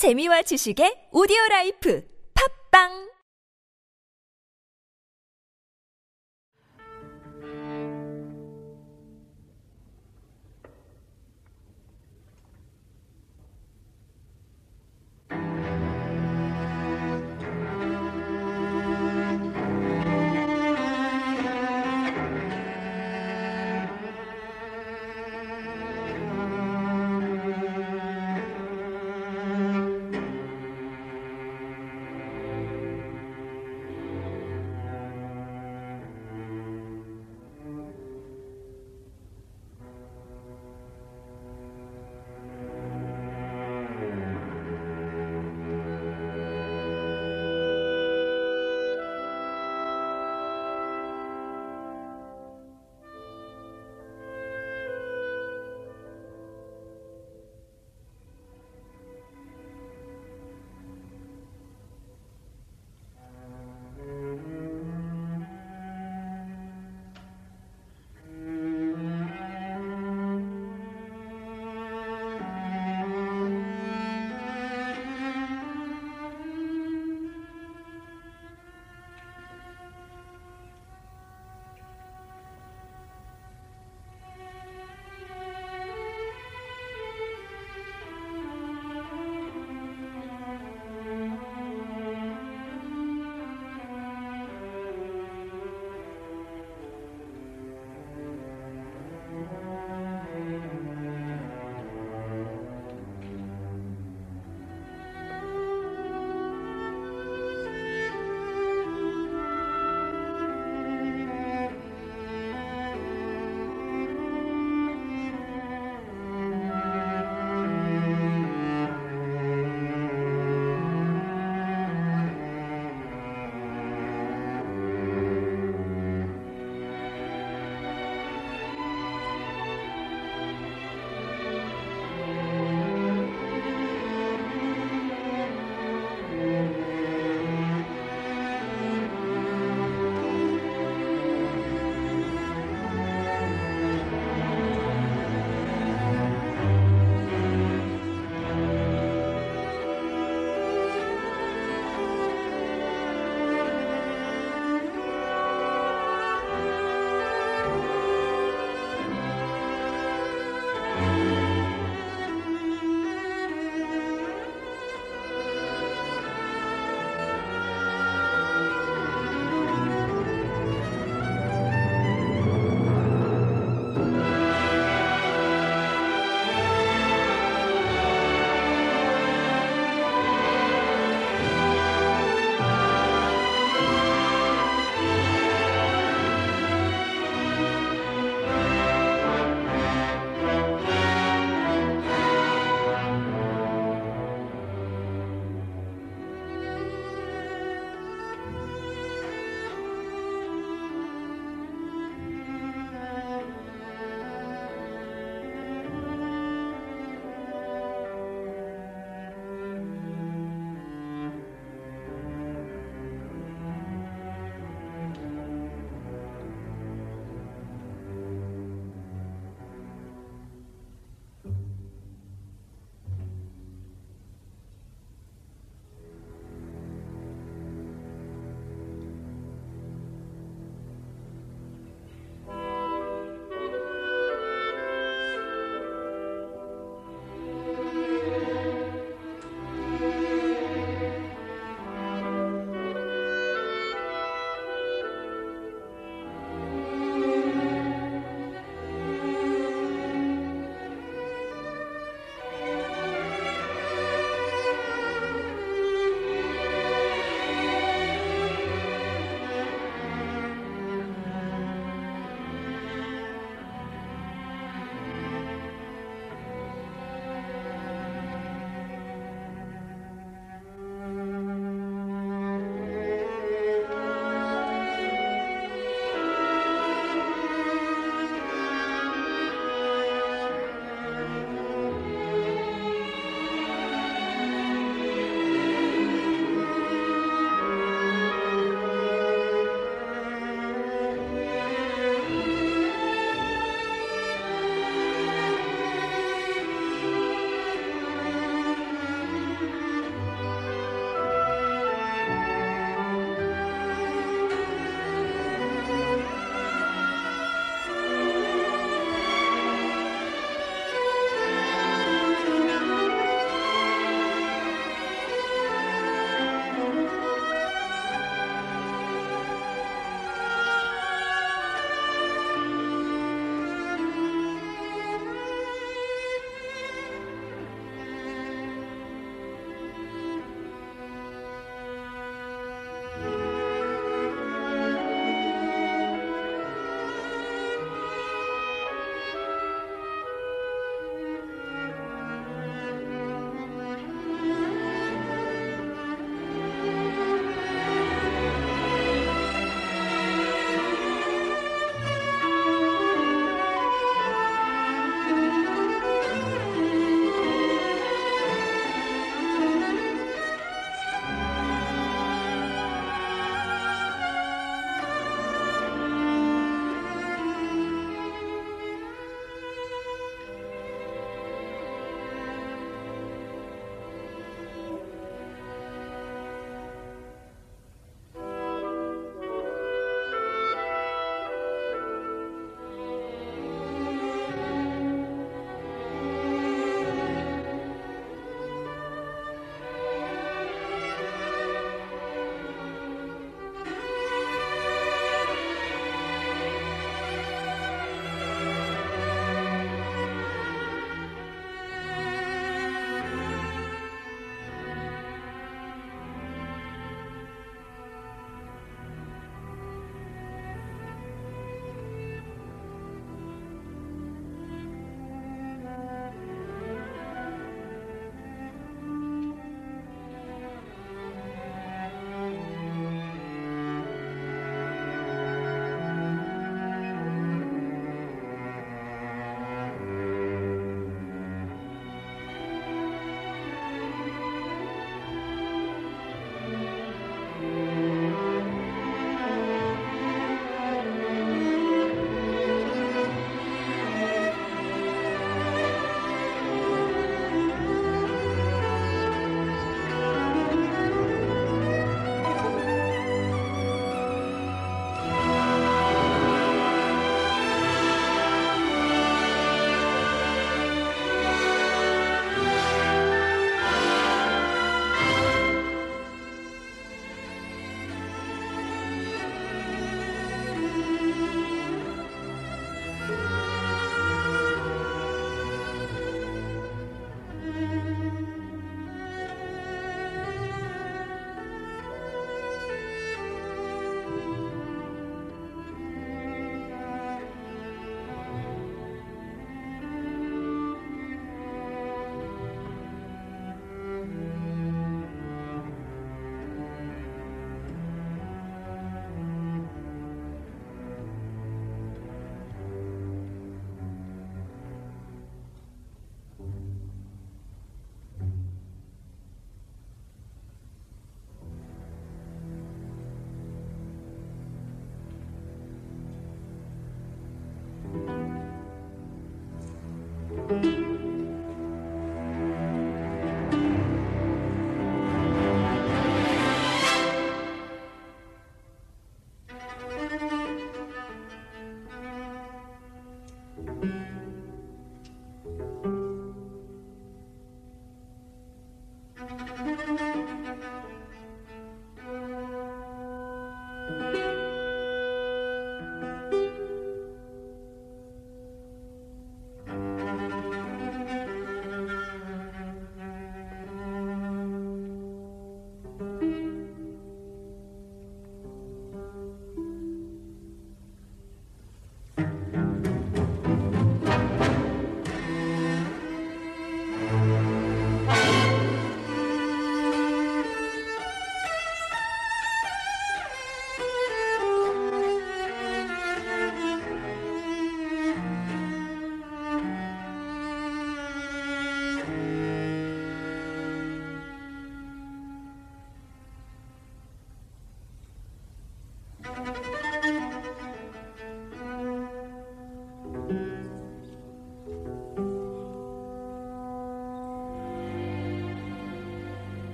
재미와 지식의 오디오 라이프. 팝빵